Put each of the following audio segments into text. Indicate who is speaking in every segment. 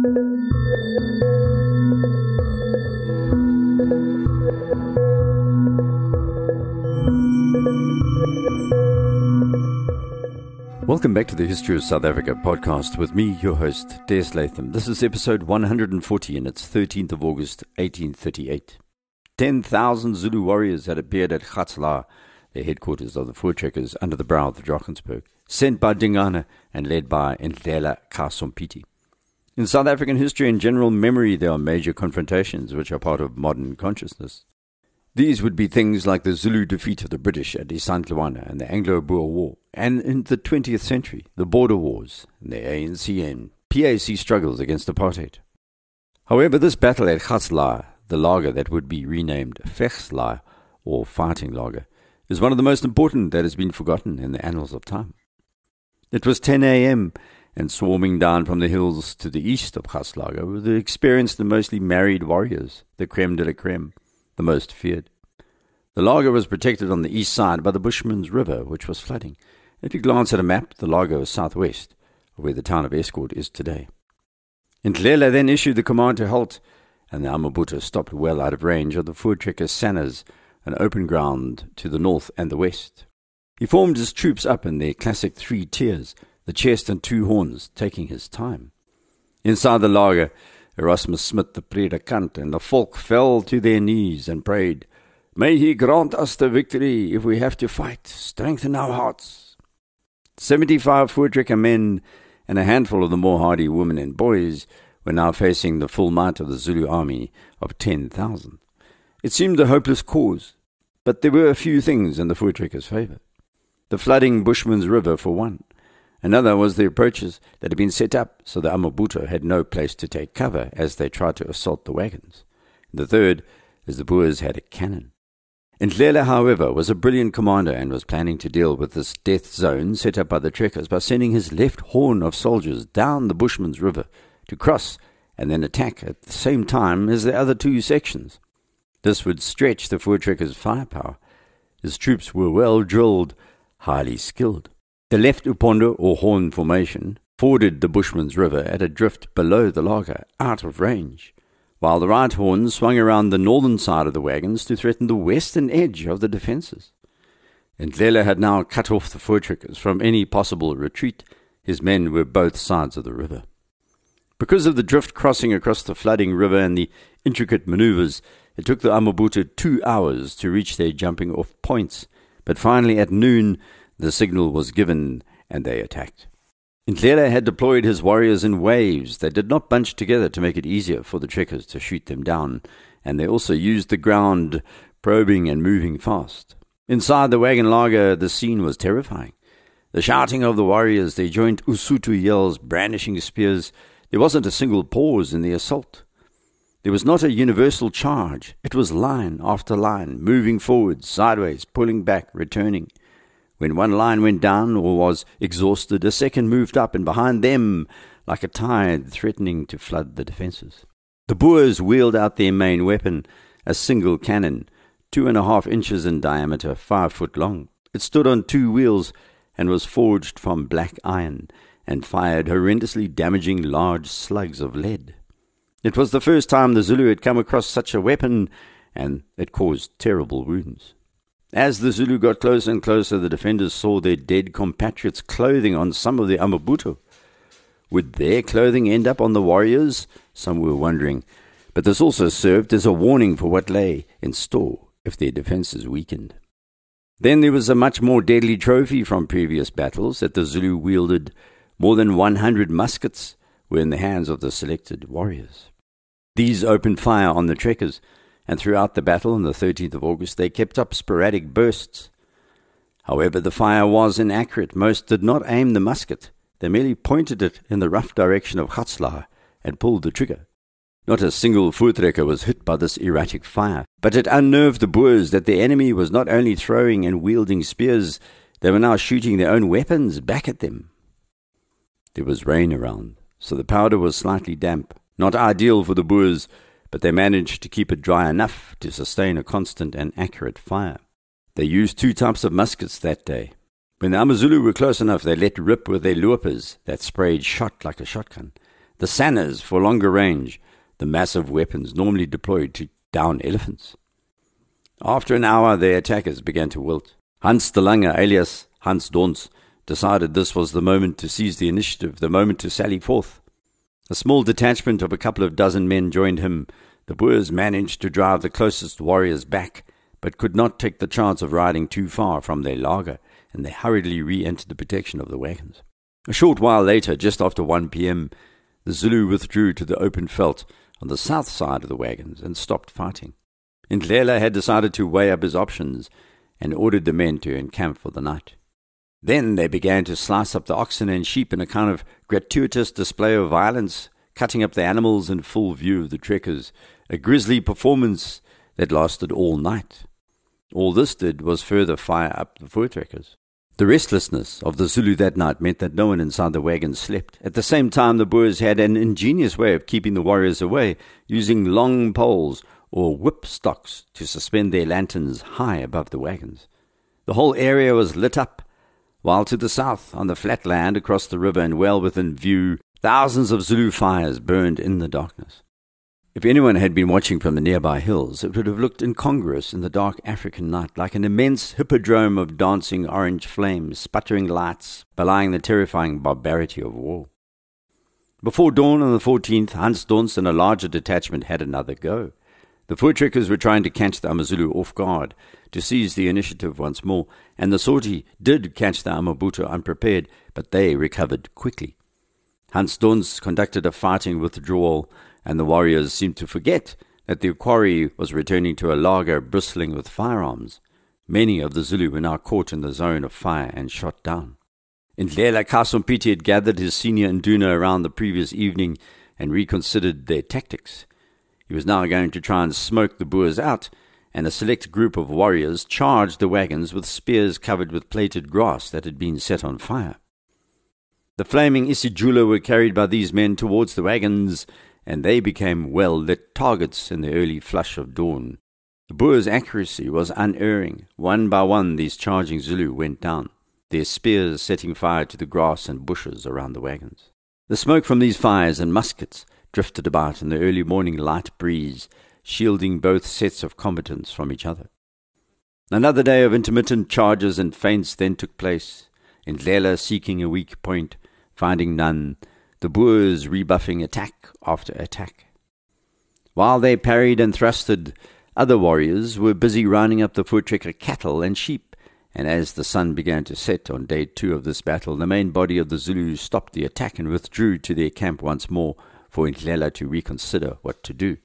Speaker 1: Welcome back to the History of South Africa podcast with me, your host, Des Latham. This is episode 140 and it's 13th of August, 1838. 10,000 Zulu warriors had appeared at Gatsla, the headquarters of the Voortrekkers under the brow of the Drakensberg, sent by Dingana and led by Ndlela kaSompiti. In South African history and general memory, there are major confrontations which are part of modern consciousness. These would be things like the Zulu defeat of the British at Isandlwana and the Anglo-Boer War, and in the 20th century, the border wars and the ANC and PAC struggles against apartheid. However, this battle at Gatsla, the laager that would be renamed Vegslaaier, or Fighting Laager, is one of the most important that has been forgotten in the annals of time. It was 10 a.m., and swarming down from the hills to the east of Gatslaager were the experienced and mostly married warriors, the creme de la creme the most feared. The laager was protected on the east side by the Bushman's River, which was flooding. If you glance at a map, the laager is southwest of where the town of Estcourt is today. Ndlela then issued the command to halt, and the Amabutho stopped well out of range of the Voortrekker Sannas, an open ground to the north and the west. He formed his troops up in their classic three tiers, the chest and two horns, taking his time. Inside the laager, Erasmus Smit, the predikant, and the Volk fell to their knees and prayed, May he grant us the victory if we have to fight, strengthen our hearts. Seventy five Voortrekker men and a handful of the more hardy women and boys were now facing the full might of the Zulu army of ten thousand. It seemed a hopeless cause, but there were a few things in the Voortrekkers' favour. The flooding Bushman's River, for one, Another was the approaches that had been set up so the Amabutho had no place to take cover as they tried to assault the wagons. The third is the Boers had a cannon. Ndlela, however, was a brilliant commander and was planning to deal with this death zone set up by the trekkers by sending his left horn of soldiers down the Bushman's River to cross and then attack at the same time as the other two sections. This would stretch the Voortrekkers' firepower. His troops were well drilled, highly skilled. The left Upondo or Horn Formation forded the Bushman's River at a drift below the laager, out of range, while the right horn swung around the northern side of the wagons to threaten the western edge of the defences. And Ndlela had now cut off the Voortrekkers from any possible retreat. His men were both sides of the river. Because of the drift crossing across the flooding river and the intricate manoeuvres, it took the Amabutho two hours to reach their jumping off points, but finally at noon the signal was given, and they attacked. Ndlela had deployed his warriors in waves. They did not bunch together to make it easier for the trekkers to shoot them down, and they also used the ground, probing and moving fast. Inside the wagon laager, the scene was terrifying. The shouting of the warriors, their joint Usutu yells, brandishing spears. There wasn't a single pause in the assault. There was not a universal charge. It was line after line, moving forward, sideways, pulling back, returning. When one line went down or was exhausted, a second moved up, and behind them, like a tide threatening to flood the defences. The Boers wheeled out their main weapon, a single cannon, two and a half inches in diameter, five foot long. It stood on two wheels and was forged from black iron and fired horrendously damaging large slugs of lead. It was the first time the Zulu had come across such a weapon, and it caused terrible wounds. As the Zulu got closer and closer, the defenders saw their dead compatriots' clothing on some of the Amabutho. Would their clothing end up on the warriors? Some were wondering. But this also served as a warning for what lay in store if their defences weakened. Then there was a much more deadly trophy from previous battles that the Zulu wielded. More than 100 muskets were in the hands of the selected warriors. These opened fire on the trekkers, and throughout the battle on the 13th of August they kept up sporadic bursts. However, the fire was inaccurate. Most did not aim the musket. They merely pointed it in the rough direction of Gatsla and pulled the trigger. Not a single Voortrekker was hit by this erratic fire, but it unnerved the Boers that the enemy was not only throwing and wielding spears, they were now shooting their own weapons back at them. There was rain around, so the powder was slightly damp, not ideal for the Boers, but they managed to keep it dry enough to sustain a constant and accurate fire. They used two types of muskets that day. When the Amazulu were close enough, they let rip with their loopers that sprayed shot like a shotgun. the Sannas for longer range, the massive weapons normally deployed to down elephants. After an hour, their attackers began to wilt. Hans de Lange, alias Hans Dons, decided this was the moment to seize the initiative, the moment to sally forth. A small detachment of a couple of dozen men joined him. The Boers managed to drive the closest warriors back, but could not take the chance of riding too far from their laager, and they hurriedly re entered the protection of the wagons. A short while later, just after 1 p.m., the Zulu withdrew to the open veldt on the south side of the wagons and stopped fighting. Ndlela had decided to weigh up his options and ordered the men to encamp for the night. Then they began to slice up the oxen and sheep in a kind of gratuitous display of violence, cutting up the animals in full view of the trekkers, a grisly performance that lasted all night. All this did was further fire up the voortrekkers. The restlessness of the Zulu that night meant that no one inside the wagon slept. At the same time, the Boers had an ingenious way of keeping the warriors away, using long poles or whip stocks to suspend their lanterns high above the wagons. The whole area was lit up while to the south, on the flat land across the river and well within view, thousands of Zulu fires burned in the darkness. If anyone had been watching from the nearby hills, it would have looked incongruous in the dark African night, like an immense hippodrome of dancing orange flames, sputtering lights, belying the terrifying barbarity of war. Before dawn on the 14th, Hans Dons and a larger detachment had another go. The Voortrekkers were trying to catch the Amazulu off guard, to seize the initiative once more, and the sortie did catch the Amabutho unprepared, but they recovered quickly. Hans Dons conducted a fighting withdrawal, and the warriors seemed to forget that the quarry was returning to a laager bristling with firearms. Many of the Zulu were now caught in the zone of fire and shot down. Ndlela kaSompiti had gathered his senior Nduna around the previous evening and reconsidered their tactics. He was now going to try and smoke the Boers out, and a select group of warriors charged the wagons with spears covered with plaited grass that had been set on fire. The flaming isijula were carried by these men towards the wagons, and they became well lit targets in the early flush of dawn. The Boers' accuracy was unerring. One by one, these charging Zulu went down, their spears setting fire to the grass and bushes around the wagons. The smoke from these fires and muskets drifted about in the early morning light breeze, shielding both sets of combatants from each other. Another day of intermittent charges and feints then took place, And Ndlela seeking a weak point, finding none, the Boers rebuffing attack after attack. While they parried and thrusted, other warriors were busy rounding up the Voortrekker cattle and sheep, and as the sun began to set on day two of this battle, the main body of the Zulus stopped the attack and withdrew to their camp once more for Ndlela to reconsider what to do.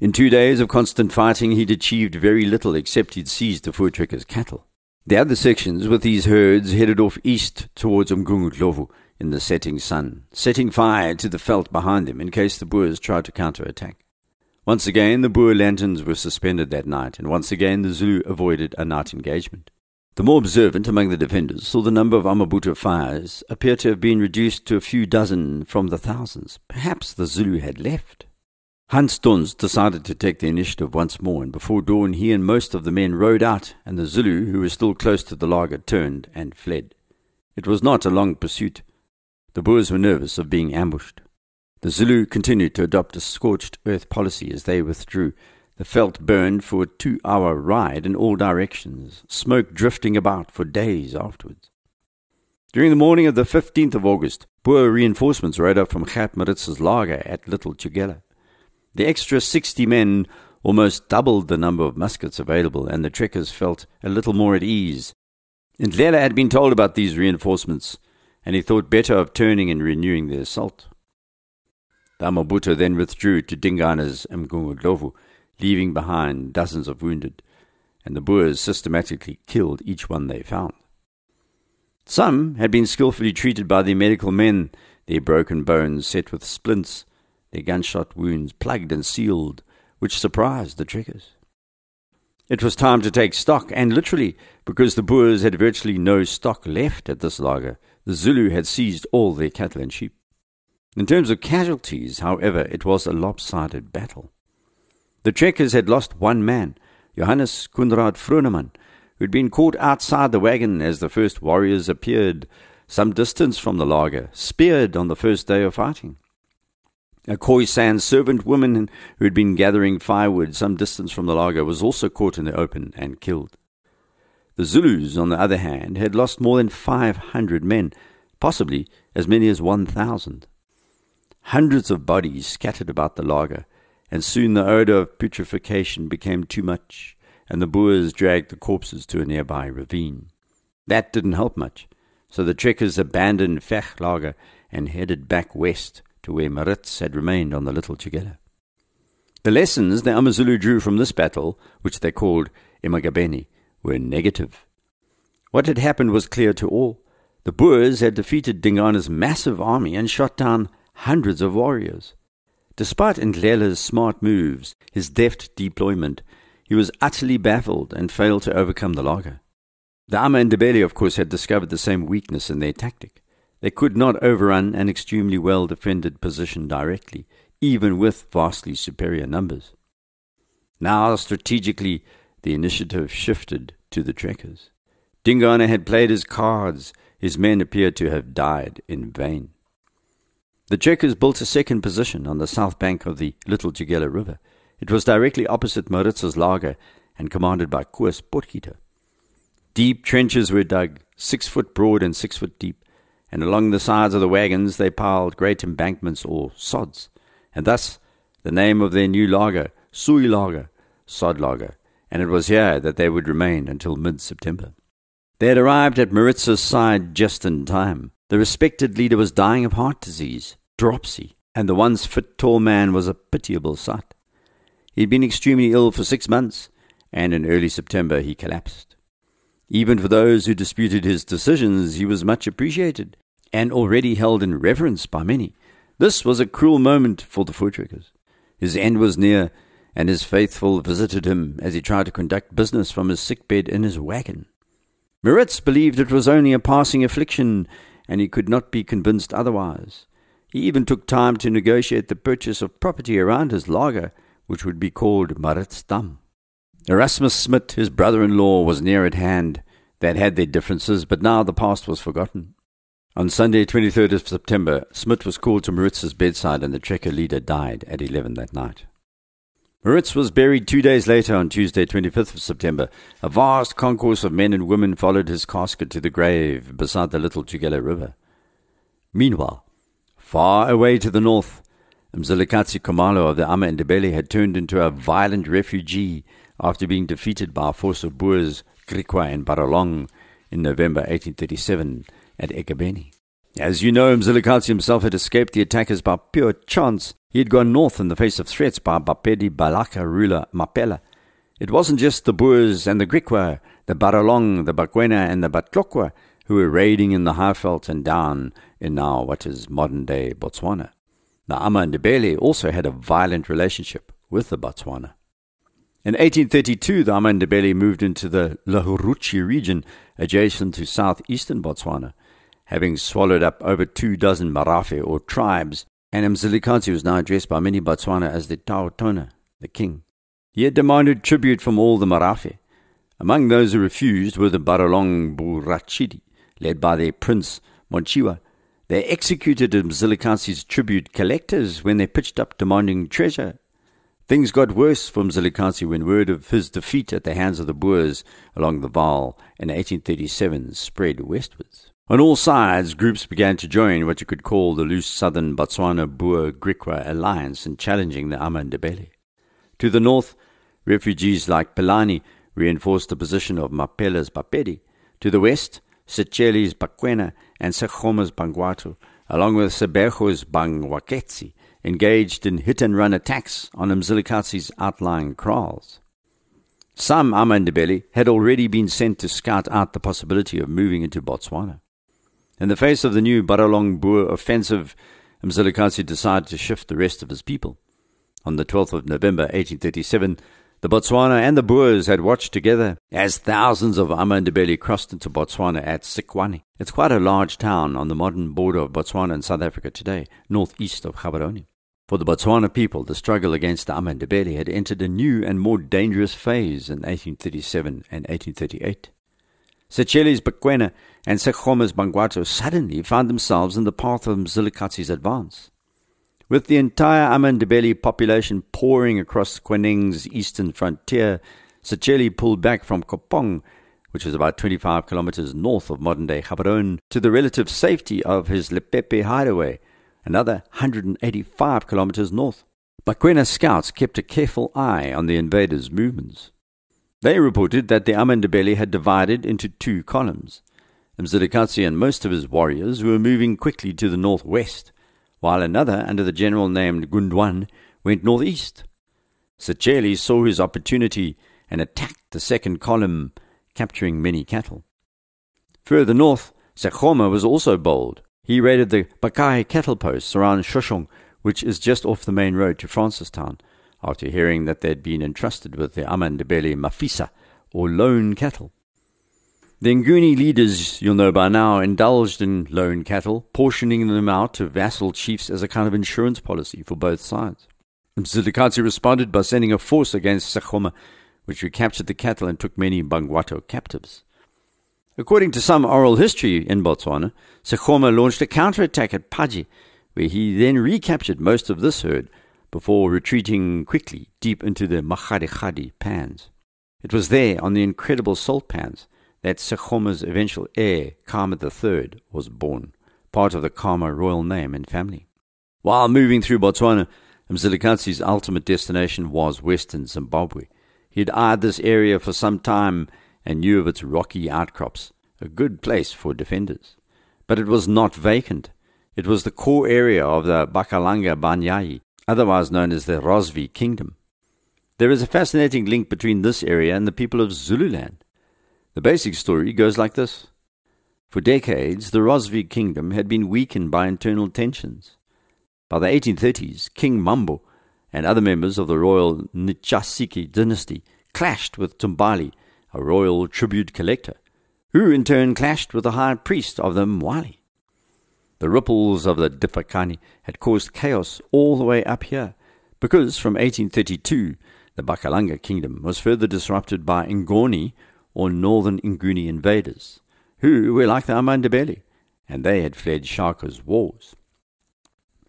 Speaker 1: In two days of constant fighting, he'd achieved very little except he'd seized the Voortrekker's cattle. The other sections with these herds headed off east towards Umgungundlovu in the setting sun, setting fire to the veldt behind them in case the Boers tried to counterattack. Once again, the Boer lanterns were suspended that night, and once again the Zulu avoided a night engagement. The more observant among the defenders saw the number of Amabutho fires appear to have been reduced to a few dozen from the thousands. Perhaps the Zulu had left. Hans Dons decided to take the initiative once more, and before dawn he and most of the men rode out, and the Zulu, who were still close to the laager, turned and fled. It was not a long pursuit. The Boers were nervous of being ambushed. The Zulu continued to adopt a scorched earth policy as they withdrew. The veldt burned for a two hour ride in all directions, smoke drifting about for days afterwards. During the morning of the 15th of August, poor reinforcements rode up from Gert Maritz's laager at Little Tugela. The extra 60 men almost doubled the number of muskets available, and the trekkers felt a little more at ease. Ndlela had been told about these reinforcements, and he thought better of turning and renewing the assault. The then withdrew to Dingana's Umgungundlovu, leaving behind dozens of wounded, and the Boers systematically killed each one they found. Some had been skilfully treated by the medical men, their broken bones set with splints their gunshot wounds plugged and sealed, which surprised the trekkers. It was time to take stock, and literally, because the Boers had virtually no stock left at this laager, the Zulu had seized all their cattle and sheep. In terms of casualties, however, it was a lopsided battle. The trekkers had lost one man, Johannes Kunrad Froneman, who had been caught outside the wagon as the first warriors appeared some distance from the laager, speared on the first day of fighting. A Khoisan servant woman who had been gathering firewood some distance from the laager was also caught in the open and killed. The Zulus, on the other hand, had lost more than 500 men, possibly as many as 1,000. Hundreds of bodies scattered about the laager, and soon the odor of putrefaction became too much, and the Boers dragged the corpses to a nearby ravine. That didn't help much, so the trekkers abandoned Veg and headed back west to where Maritz had remained on the Little Tugela. The lessons the Amazulu drew from this battle, which they called Imagabeni, were negative. What had happened was clear to all. The Boers had defeated Dingana's massive army and shot down hundreds of warriors. Despite Ndlela's smart moves, his deft deployment, he was utterly baffled and failed to overcome the laager. The Ama Ndebele, of course, had discovered the same weakness in their tactic. They could not overrun an extremely well defended position directly, even with vastly superior numbers. Now, strategically, the initiative shifted to the trekkers. Dingana had played his cards. His men appeared to have died in vain. The trekkers built a second position on the south bank of the Little Tugela River. It was directly opposite Maritz's laager and commanded by Koos Potgieter. Deep trenches were dug, six foot broad and six foot deep, and along the sides of the wagons they piled great embankments or sods, and thus the name of their new laager, Sui Laager, Sod Laager, and it was here that they would remain until mid September. They had arrived at Maritz's side just in time. The respected leader was dying of heart disease, dropsy, and the once fit tall man was a pitiable sight. He had been extremely ill for six months, and in early September he collapsed. Even for those who disputed his decisions, he was much appreciated, and already held in reverence by many. This was a cruel moment for the Voortrekkers. His end was near, and his faithful visited him as he tried to conduct business from his sick bed in his wagon. Maritz believed it was only a passing affliction, and he could not be convinced otherwise. He even took time to negotiate the purchase of property around his laager, which would be called Maritzstam. Erasmus Smit, his brother in law, was near at hand. They had had their differences, but now the past was forgotten. On Sunday, 23rd of September, Smit was called to Maritz's bedside and the trekker leader died at 11 that night. Maritz was buried two days later on Tuesday, 25th of September. A vast concourse of men and women followed his casket to the grave beside the little Tugela River. Meanwhile, far away to the north, Mzilikazi Khumalo of the Ama Ndebele had turned into a violent refugee after being defeated by a force of Boers, Griqua and Baralong in November 1837 at Ekurhuleni. As you know, Mzilikazi himself had escaped the attackers by pure chance. He had gone north in the face of threats by Bapedi Balaka ruler Mapela. It wasn't just the Boers and the Griqua, the Baralong, the Bakwena, and the Batlokwa who were raiding in the Highveld and down in now what is modern day Botswana. The Ama Ndebele also had a violent relationship with the Batswana. In 1832, the Ama Ndebele moved into the Lahuruchi region adjacent to southeastern Botswana, having swallowed up over two dozen Marafe or tribes, and Mzilikazi was now addressed by many Batswana as the Tautona, the king. He had demanded tribute from all the Marafe. Among those who refused were the Baralong Burachidi, led by their prince Montshiwa. They executed Mzilikazi's tribute collectors when they pitched up demanding treasure Things got worse for Mzilikazi when word of his defeat at the hands of the Boers along the Vaal in 1837 spread westwards. On all sides, groups began to join what you could call the loose southern Batswana Boer Griqua alliance in challenging the Ama Ndebele. To the north, refugees like Pilani reinforced the position of Mapela's Bapedi. To the west, Secheli's Bakwena and Sekgoma's Bangwato, along with Sebego's Bangwaketsi, engaged in hit and run attacks on Mzilikazi's outlying kraals. Some Ama Ndebele had already been sent to scout out the possibility of moving into Botswana. In the face of the new Baralong Boer offensive, Mzilikazi decided to shift the rest of his people. On the 12th of November 1837, the Batswana and the Boers had watched together as thousands of Ama Ndebele crossed into Botswana at Sikwane. It's quite a large town on the modern border of Botswana and South Africa today, northeast of Gaborone. For the Batswana people, the struggle against the Ama Ndebele had entered a new and more dangerous phase in 1837 and 1838. Secheli's Bakwena and Sekgoma's Bangwato suddenly found themselves in the path of Mzilikazi's advance. With the entire Amandebele population pouring across Kweneng's eastern frontier, Secheli pulled back from Kopong, which is about 25 kilometers north of modern-day Gaborone, to the relative safety of his Lepepe hideaway, another 185 kilometers north. Bakwena scouts kept a careful eye on the invaders' movements. They reported that the Amandebele had divided into two columns. Mzilikazi and most of his warriors were moving quickly to the northwest, while another, under the general named Gundwane, went northeast. Secheli saw his opportunity and attacked the second column, capturing many cattle. Further north, Sekgoma was also bold. He raided the Bakai cattle posts around Shoshong, which is just off the main road to Francistown, after hearing that they had been entrusted with the Amandebele Mafisa, or loan cattle. The Nguni leaders, you'll know by now, indulged in loan cattle, portioning them out to vassal chiefs as a kind of insurance policy for both sides. Mzilikazi responded by sending a force against Sekgoma, which recaptured the cattle and took many Bangwato captives. According to some oral history in Botswana, Sekgoma launched a counterattack at Paji, where he then recaptured most of this herd before retreating quickly deep into the Makgadikgadi pans. It was there, on the incredible salt pans, that Sekgoma's eventual heir, Khama III, was born, part of the Khama royal name and family. While moving through Botswana, Mzilikazi's ultimate destination was western Zimbabwe. He had eyed this area for some time and knew of its rocky outcrops, a good place for defenders. But it was not vacant. It was the core area of the Bakalanga Banyai, otherwise known as the Rozvi Kingdom. There is a fascinating link between this area and the people of Zululand. The basic story goes like this. For decades, the Rozvi kingdom had been weakened by internal tensions. By the 1830s, King Mambo and other members of the royal Nchasiki dynasty clashed with Tumbali, a royal tribute collector, who in turn clashed with the high priest of the Mwali. The ripples of the Difaqane had caused chaos all the way up here, because from 1832 the Bakalanga kingdom was further disrupted by Ngoni, or northern Nguni invaders, who were like the Amandebele, and they had fled Shaka's wars.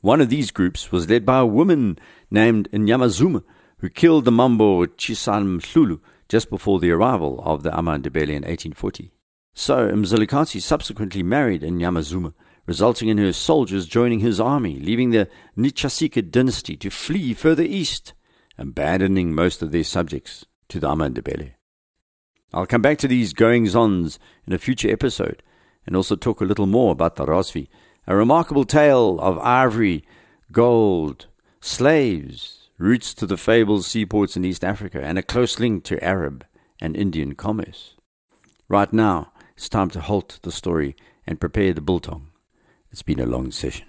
Speaker 1: One of these groups was led by a woman named Nyamazuma, who killed the Mambo Chisamhlulu just before the arrival of the Amandebele in 1840. So Mzilikazi subsequently married Nyamazuma, resulting in her soldiers joining his army, leaving the Nchasika dynasty to flee further east, abandoning most of their subjects to the Amandebele. I'll come back to these goings ons in a future episode and also talk a little more about the Rozvi, a remarkable tale of ivory, gold, slaves, routes to the fabled seaports in East Africa, and a close link to Arab and Indian commerce. Right now, it's time to halt the story and prepare the biltong. It's been a long session.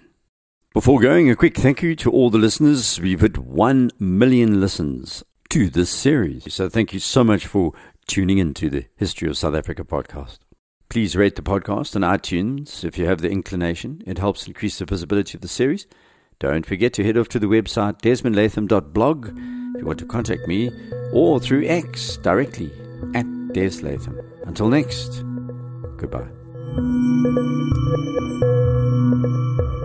Speaker 1: Before going, a quick thank you to all the listeners. We've hit 1 million listens to this series. So thank you so much for tuning into the History of South Africa podcast. Please rate the podcast on iTunes if you have the inclination. It helps increase the visibility of the series. Don't forget to head off to the website desmondlatham.blog if you want to contact me or through X directly at Des Latham. Until next, goodbye. Thank you.